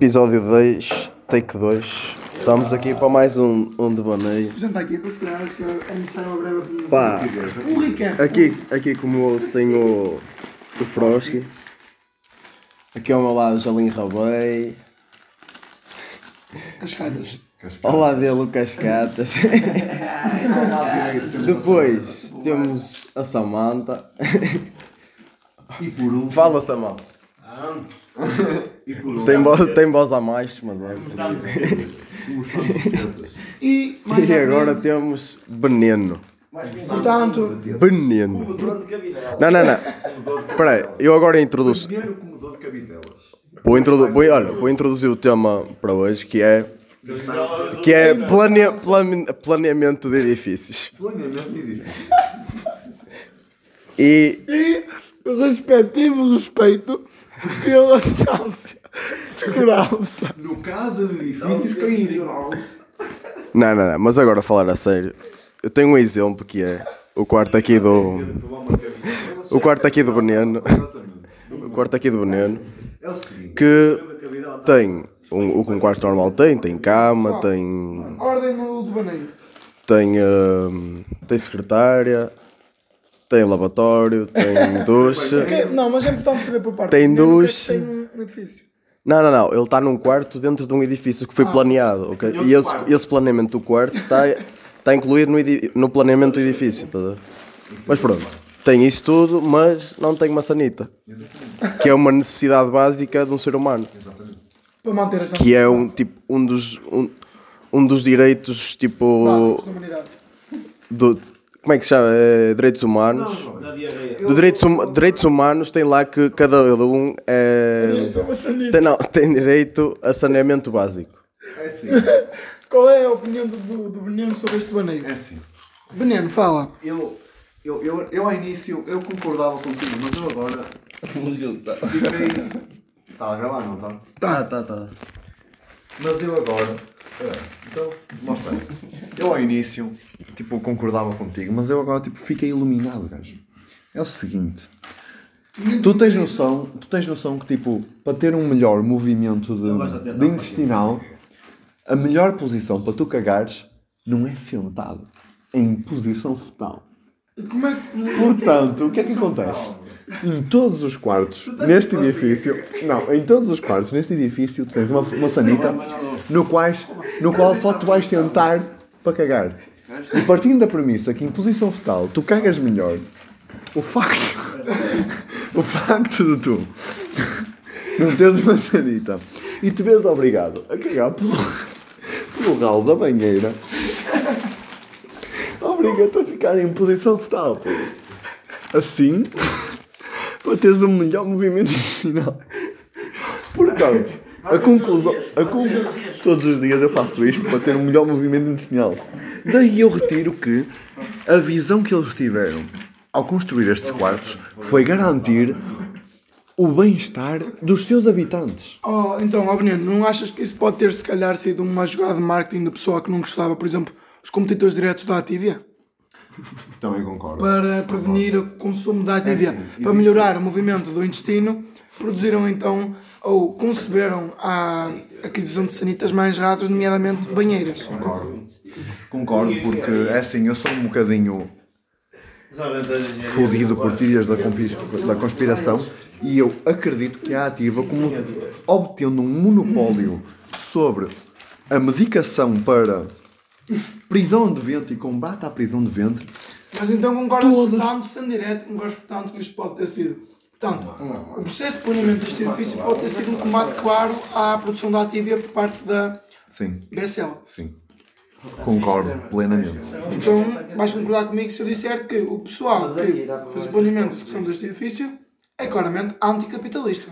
Episódio 2, take 2. Estamos aqui para mais um, um devaneio. Apresenta aqui para se calhar acho que é necessário uma breve apresentação. Pá, Um recap. aqui, aqui como ouço tenho o, o Frosky. Aqui ao meu lado Jalim Rabei. Cascatas. Ao lado dele o Cascatas. Depois temos a Samanta. E por último, Fala Samanta. Tem voz, tem voz a mais, mas é. E mais E agora frente, temos Veneno. portanto, Veneno. Não, não, não. Espera aí, eu agora introduzo. Vou, introdu vou, olha, vou introduzir o tema para hoje que é. Que é plane plane planeamento de edifícios. Planeamento de edifício. E. respectivo respeito pela distância, segurança. No caso de edifícios caírem. Não, não, não, mas agora a falar a sério. Eu tenho um exemplo que é o quarto aqui do. O quarto aqui do Veneno. O quarto aqui do Veneno. É o seguinte. Que tem. Um, o que um quarto normal tem, tem cama, tem. Ordem no devaneio. tem, hum, tem secretária, tem lavatório, tem duche. Não, mas é importante saber por parte Tem que duche. Tem um um edifício. Não, não, não. Ele está num quarto dentro de um edifício que foi planeado. ok? E esse, esse planeamento do quarto está está incluído no, no planeamento do edifício. tá? Mas pronto. Tem isso tudo, mas não tem maçanita. Que é uma necessidade básica de um ser humano. Para manter essa Que é um, tipo, um, dos, um, um dos direitos, tipo. básicos da humanidade. do, como é que se chama? É, direitos humanos. Do direitos, hum- direitos humanos tem lá que cada um é, tem, não, tem direito a saneamento básico. É assim. Qual é a opinião do, do, do Veneno sobre este devaneio? É assim. Veneno, fala. Eu, eu, eu, eu ao início eu concordava contigo, mas eu agora fiquei. Está a gravar, não está? Tá, tá, tá. Mas eu agora. é, então, mostra aí. Eu ao início, tipo, concordava contigo, mas eu agora, tipo, fiquei iluminado, gajo. É o seguinte. Tu tens noção, tu tens noção que, tipo, para ter um melhor movimento de, de intestinal, a melhor posição para tu cagares não é sentado, é em posição fetal. Como é que se Portanto, o que é que acontece? Em todos os quartos neste edifício, não, em todos os quartos neste edifício, tu tens uma, uma sanita no, quais, no qual só tu vais sentar para cagar. E partindo da premissa que em posição fetal tu cagas melhor, o facto, o facto de tu não teres uma sanita e te vês obrigado a cagar pelo, pelo ralo da banheira, obriga-te a ficar em posição fetal. Assim, para teres um melhor movimento intestinal. Portanto, a conclusão, a conclusão. Todos os dias eu faço isto para ter um melhor movimento intestinal. Daí eu retiro que a visão que eles tiveram ao construir estes quartos foi garantir o bem-estar dos seus habitantes. Oh, então, ó Veneno, não achas que isso pode ter se calhar sido uma jogada de marketing da pessoa que não gostava, por exemplo, os competidores diretos da Ativia? Também concordo. Para prevenir o consumo da Ativia, sim, para existe. melhorar o movimento do intestino, produziram então, ou conceberam a aquisição de sanitas mais rasas, nomeadamente banheiras. Concordo. Concordo, porque é assim, eu sou um bocadinho fodido por teorias da, da conspiração e eu acredito que a Ativa, como obtendo um monopólio sobre a medicação para prisão de ventre e combate à prisão de ventre, Mas então concordas, Todos. portanto, sendo direto, concordas, portanto, que isto pode ter sido. Portanto, o processo de planeamento deste edifício pode ter sido um combate claro à produção da Ativia por parte da sim, BSL. sim, concordo plenamente. Então, vais concordar comigo se eu disser que o pessoal que fez o planeamento de execução deste edifício é claramente anticapitalista.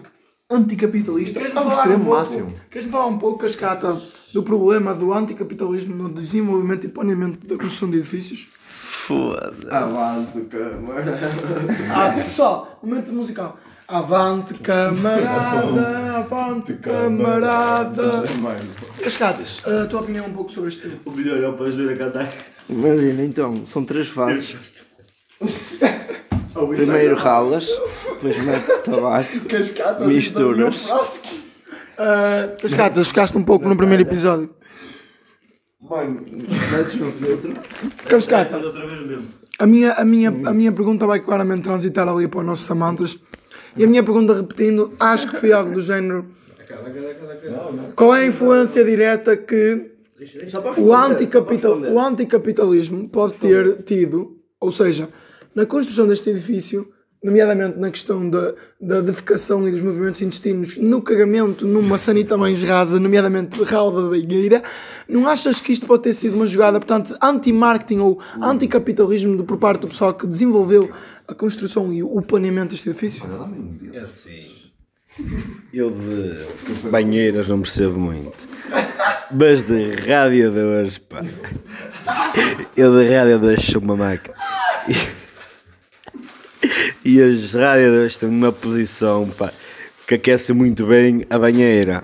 Anticapitalista Queres-me ao falar, um extremo pouco, máximo. queres-me falar um pouco, Cascata, do problema do anticapitalismo no desenvolvimento e planeamento da construção de edifícios? Foda-se. Avante, câmara. Ah, pessoal, momento musical. Avante camarada, avante camarada. Cascatas, a tua opinião um pouco sobre este tema? O melhor é o pastor a cantar. Imagina, então, são três fases. Primeiro ralas, depois mete tabaco, Cascatas, Misturas. Então, Uh, Cascatas, ficaste um pouco no primeiro episódio. Mano, Metes no filtro. Cascata, mesmo. a minha, a, minha, a minha pergunta vai claramente transitar ali para os nossos amantes. E a minha pergunta, repetindo, acho que foi algo do género. Qual é a influência direta que o, anticapital, o anticapitalismo pode ter tido, ou seja, na construção deste edifício, nomeadamente na questão da, da defecação e dos movimentos intestinos, no cagamento numa sanita mais rasa, nomeadamente rauda da beigueira, não achas que isto pode ter sido uma jogada, portanto, anti-marketing ou anticapitalismo do- por parte do pessoal que desenvolveu a construção e o planeamento deste edifício? É assim. Eu de banheiras não percebo muito. Mas de radiadores, pá. Eu de radiadores sou uma máquina. E, e os radiadores têm uma posição, pá, que aquece muito bem a banheira.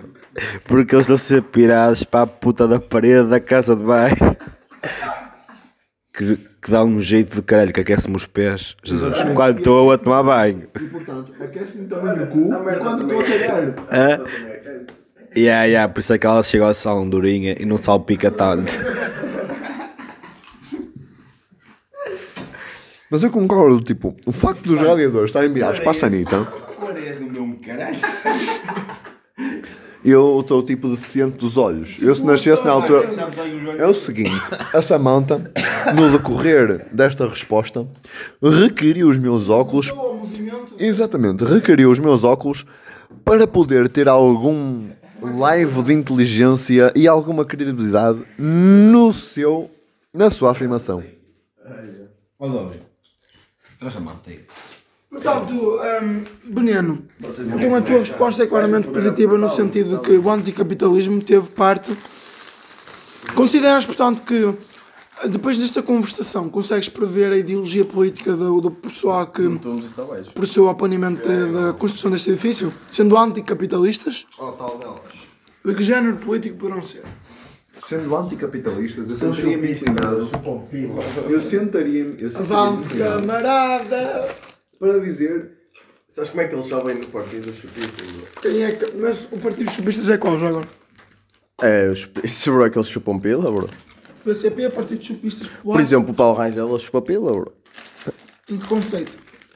Porque eles estão a ser pirados para a puta da parede da casa de banho. Que, que dá um jeito de caralho que aquece-me os pés. Jesus, quando estou a tomar banho. e portanto, aquece-me também no cu enquanto estou a cagar. Hã? Yeah, yeah, por isso é que ela chega ao salão durinha e não salpica tanto. Mas eu concordo, tipo, o facto dos radiadores estarem virados para a sanita, eu estou tipo deficiente dos olhos. Eu se nascesse na altura. É o seguinte, a Samantha, no decorrer desta resposta, requeriu os meus óculos. Exatamente, requeriu os meus óculos para poder ter algum live de inteligência e alguma credibilidade no seu, na sua afirmação. Dói, traz a manteiga. Portanto, um, Beneno, então a tua resposta é claramente positiva no sentido de que o anticapitalismo teve parte. Consideras, portanto, que depois desta conversação consegues prever a ideologia política do, do pessoal que Todos está baixo. processou o planeamento da, da construção deste edifício, sendo anticapitalistas? Oh, tal delas. De que género político poderão ser? Sendo anticapitalistas, eu sentaria-me inclinado. Eu sentaria-me eu sentaria-me Avante, camarada! para dizer. Sabes como é que eles sabem no partido dos chupistas? Quem é que... Mas o Partido dos Chupistas é qual já agora? É, os chupistas, bro, que eles chupam pila, bro. PCP, Partido dos Chupistas Por exemplo, o Paulo Rangel, ele chupa pila, bro. Em que conceito?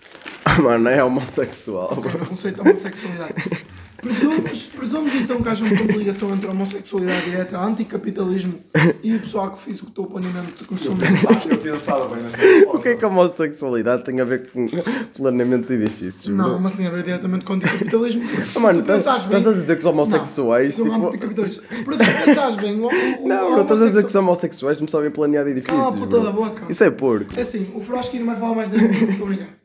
Mano, é homossexual, bro. no conceito da homossexualidade. Presumes, presumes então que haja uma ligação entre a homossexualidade direta, anticapitalismo e o pessoal que executou o planeamento de edifício? Eu pensava bem O que é que a homossexualidade tem a ver com planeamento de edifícios? bro? Não, mas tem a ver diretamente com o anticapitalismo. Se Mano, estás bem- a dizer que os homossexuais, Não, são tipo- anticapitalistas. Porque se pensares bem, o, o, Não, o não estás a dizer que os homossexuais não sabem planear edifícios. Cala a puta da boca. Isso é porco. É assim, o Frosky não vai falar mais deste a brincar.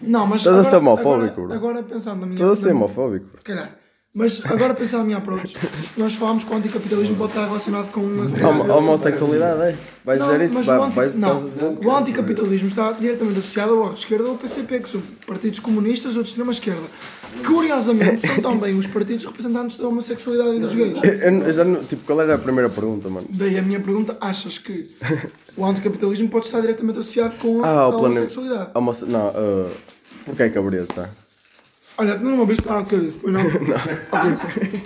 Não, mas. Estás a ser agora- homofóbico, agora, bro. agora pensando na minha. Estás a ser homofóbico. Se calhar. Mas agora na minha approach, se nós falarmos que o anticapitalismo pode estar relacionado com uma. Homo- homossexualidade, é? Vais Não, dizer isso? mas Vai- o, anti... vais- não, a o anticapitalismo está diretamente associado ao Bloco de Esquerda ou ao PCP, que são partidos comunistas ou de extrema-esquerda. Curiosamente, são também os partidos representantes da homossexualidade e dos gays. Eu, eu já tipo, qual era a primeira pergunta, mano? Daí a minha pergunta, achas que o anticapitalismo pode estar diretamente associado com a, Ah, a homossexualidade? Homosse... Não, uh, porquê é que de estar? Olha, não me ouviste falar o que eu disse, pois não? Ok.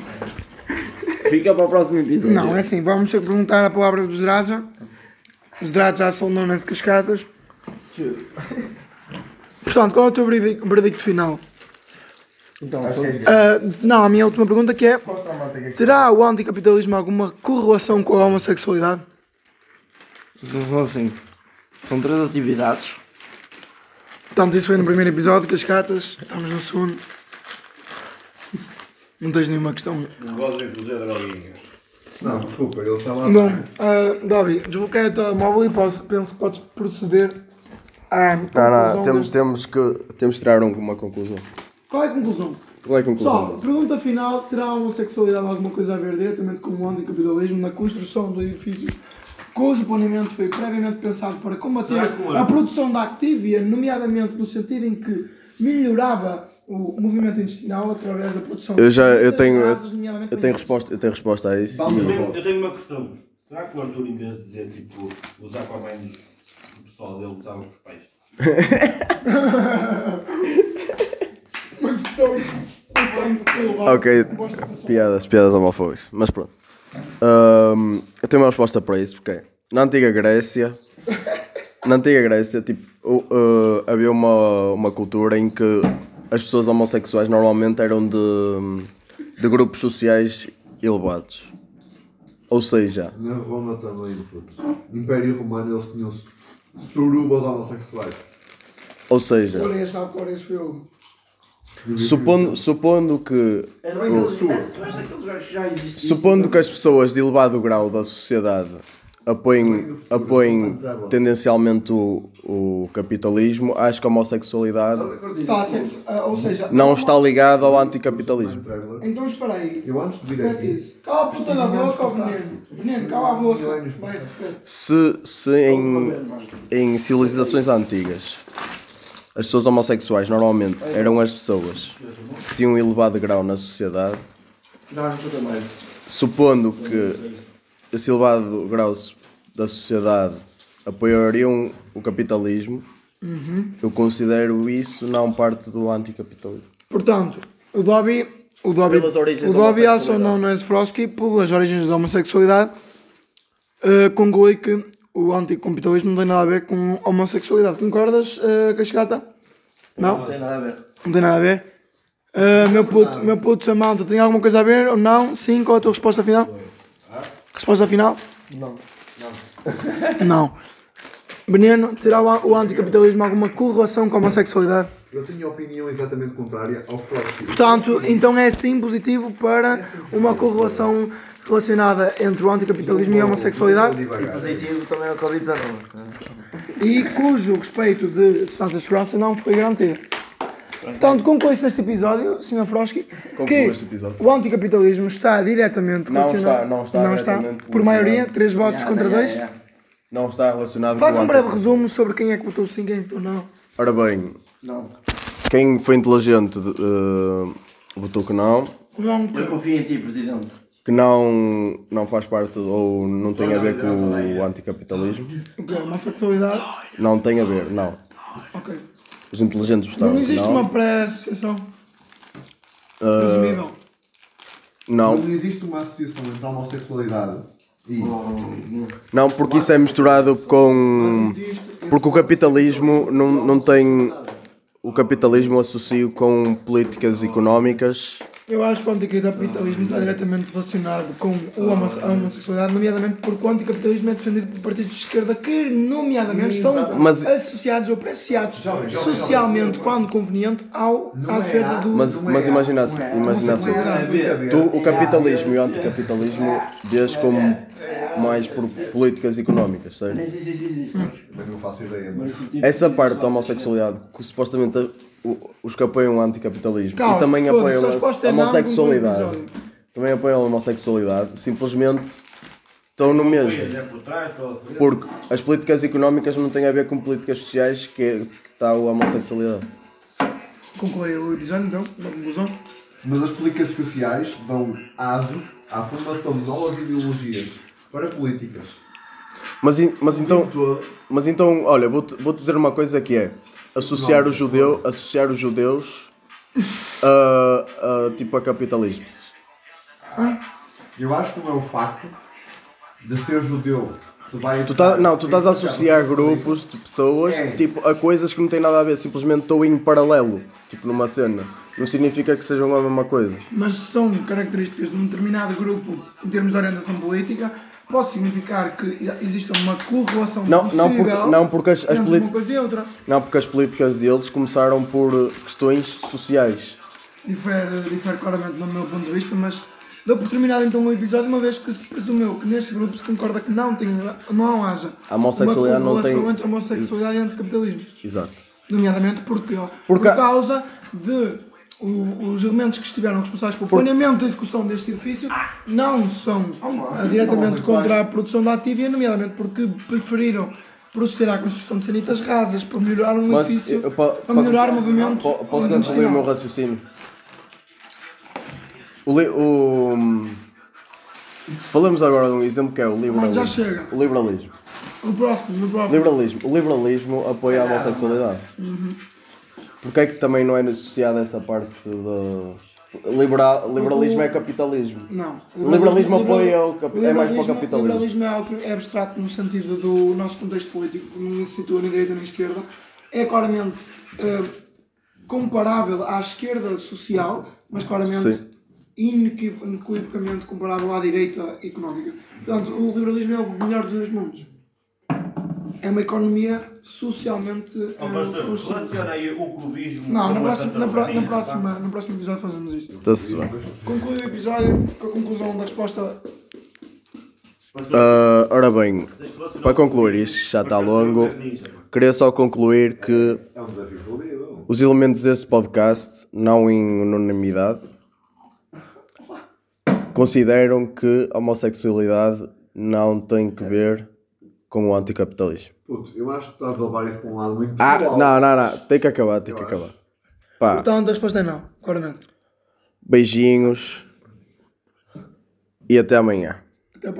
Fica para o próximo episódio. Não, é assim, vamos ter que perguntar a palavra dos Draza. Os Draza já são known as cascatas. Portanto, qual é o teu veredicto, veredicto final? Então, Ah, não, a minha última pergunta que é Terá o anticapitalismo alguma correlação com a homossexualidade? então assim, são três atividades. Portanto, isso foi no primeiro episódio, Cascatas. Estamos no segundo. Não tens nenhuma questão. Gosto de fazer droguinhas. Não, desculpa, ele estava. Bom, uh, Dobby, desbloqueei o telemóvel e posso, penso que podes proceder à Não, não, temos, deste- temos, que, temos que tirar um- uma conclusão. Qual é a conclusão? Qual é a conclusão? pergunta final: terá a homossexualidade alguma coisa a ver diretamente com o anticapitalismo na construção de edifícios cujo planeamento foi previamente pensado para combater que o- a produção da Activia, nomeadamente no sentido em que melhorava o movimento intestinal através da produção Eu já, de eu tenho, eu, gases, nomeadamente eu tenho resposta, eu tenho resposta a isso. Eu tenho, eu tenho uma questão. Será que o Arthur, em vez de dizer tipo, os Aquaman do pessoal dele usava com os pais? Uma questão. Ok, piadas, piadas homofóbicas. Mas pronto. Ahm, eu tenho uma resposta para isso, porque é, na antiga Grécia, na antiga Grécia, tipo, uh, havia uma, uma cultura em que as pessoas homossexuais normalmente eram de, de grupos sociais elevados. Ou seja, Na Roma também. No Império Romano eles tinham surubas homossexuais. ou seja, Coreias, sabe, Coreias foi. Supondo, supondo que É existem. Supondo que as pessoas de elevado grau da sociedade apoiem, apoiem tendencialmente o, o capitalismo, acho que a homossexualidade Está a sexo, ah, ou seja, não está ligada ao anticapitalismo. Então espera aí. Eu antes de vir aqui. Cala a puta da boca, veneno. Veneno, cala a boca. Se, se em, em civilizações antigas as pessoas homossexuais normalmente eram as pessoas que tinham um elevado grau na sociedade, supondo que esse elevado grau da sociedade apoiariam o capitalismo, eu considero isso não parte do anticapitalismo. Portanto, o Dobby. O Dobby, o Dobby also homossexualidade. known as Frosky, pelas origens da homossexualidade, eh, conclui que o anticapitalismo não tem nada a ver com homossexualidade. Concordas, uh, Cascata? Não? Não tem nada a ver. Não tem nada a ver. Eh, meu, puto, meu puto Samantha, tem alguma coisa a ver ou não? Sim, qual é a tua resposta final? Resposta final? Não. Não. Veneno, terá o, o anticapitalismo alguma correlação com a homossexualidade? Eu tenho a opinião exatamente contrária ao Freud. Portanto, então é sim positivo para uma correlação relacionada entre o anticapitalismo e a homossexualidade Positivo também é o Covid-19. e cujo respeito de distância de segurança não foi garantido. Portanto, conclui-se neste episódio, Sr. Frosky, que Conclui este episódio. o anticapitalismo está diretamente Não relacionado. está, não está diretamente por maioria, três votos contra dois. Não está relacionado Faça com um breve resumo sobre quem é que votou sim, quem é votou não. Ora bem, Não. quem foi inteligente eh, votou que não, Não, Eu confio em ti, Presidente. Que não, não faz parte ou não tem a ver com o anticapitalismo. o que é? Homossexualidade? Não tem a ver, não. Ok. Os inteligentes votaram Não existe não. uma pré-associação. Presumível. Não, Não existe uma associação entre a homossexualidade e. não, porque isso é misturado com. Porque o capitalismo não, não tem. O capitalismo associo com políticas económicas. Eu acho que o anticapitalismo está diretamente relacionado com o homo- a homossexualidade, nomeadamente porque o anticapitalismo é defendido por partidos de esquerda que, nomeadamente, estão Mas- associados ou pré-associados socialmente, quando conveniente, ao, à defesa do. Mas, mas imagina, imagina assim. Tu, o capitalismo e o anticapitalismo vês como mais por políticas económicas, certo? Sim, sim, sim, sim, sim. Mas não faço ideia, mas. Essa parte da homossexualidade, que supostamente os que apoiam o anticapitalismo Calma, e também apoiam a a é homossexualidade, também apoiam a homossexualidade, simplesmente estão no mesmo. Porque as políticas económicas não têm a ver com políticas sociais que, é- que está a homossexualidade. Conclui o episódio, então, uma conclusão. Mas as políticas sociais dão aso à formação de novas ideologias para políticas. Mas, mas então, mas então, olha, vou-te vou dizer uma coisa que é associar, o judeu, associar os judeus a, a, tipo a capitalismo. Eu acho que não é o facto de ser judeu. Tu tá, não, tu estás a associar grupos de pessoas tipo, a coisas que não têm nada a ver, simplesmente estou em paralelo, tipo numa cena. Não significa que sejam a mesma coisa. Mas são características de um determinado grupo em termos de orientação política, pode significar que exista uma correlação Não, possível não porque, não porque as, as entre uma políticas. coisa e outra. Não, porque as políticas deles começaram por questões sociais. Difere, difere claramente no meu ponto de vista, mas dou por terminado então o episódio, uma vez que se presumeu que neste grupo se concorda que não, tem, não haja A homossexualidade uma não tem- entre homossexualidade e anticapitalismo. Exato. Nomeadamente porque, ó, Porque- por causa de o- os elementos que estiveram responsáveis pelo planeamento e execução deste edifício não são ah, diretamente contra a produção da ativia, nomeadamente porque preferiram proceder à construção de sanitas rasas para melhorar um edifício, eu- eu po- para melhorar o movimento po- Posso concluir o meu raciocínio? O, li- o- Falamos agora de um exemplo que é o liberalismo. já chega. O liberalismo. O próximo, o próximo. Liberalismo. O liberalismo apoia a homossexualidade. Porquê é que também não é associada essa parte. Liberal, liberalismo é capitalismo. Não. Liberalismo apoia o cap- o é mais para o liberalismo- capitalismo. Liberalismo é algo é abstrato no sentido do nosso contexto político, não se situa nem direita nem esquerda. É claramente eh, comparável à esquerda social, mas claramente Sim. Inequi- inequivocamente comparável à direita económica. Portanto, o liberalismo é o melhor dos dois mundos. É uma economia socialmente eh, Ó, pastor, relaciona aí o cubismo Não, com na próxima, na, pro- na, próxima, no próximo episódio fazemos isto. Está-se bem. Conclui o episódio com a conclusão da resposta. Ah, ora bem, para concluir isto, já está longo, queria só concluir que É os elementos deste podcast, não em unanimidade, consideram que a homossexualidade não tem que ver com o anticapitalismo. Puto, eu acho que estás a levar isso para um lado muito Ah, pessoal. não, não, não, tem que acabar, tem que acabar. Pá, Portanto, a resposta é não, claramente. beijinhos e até amanhã.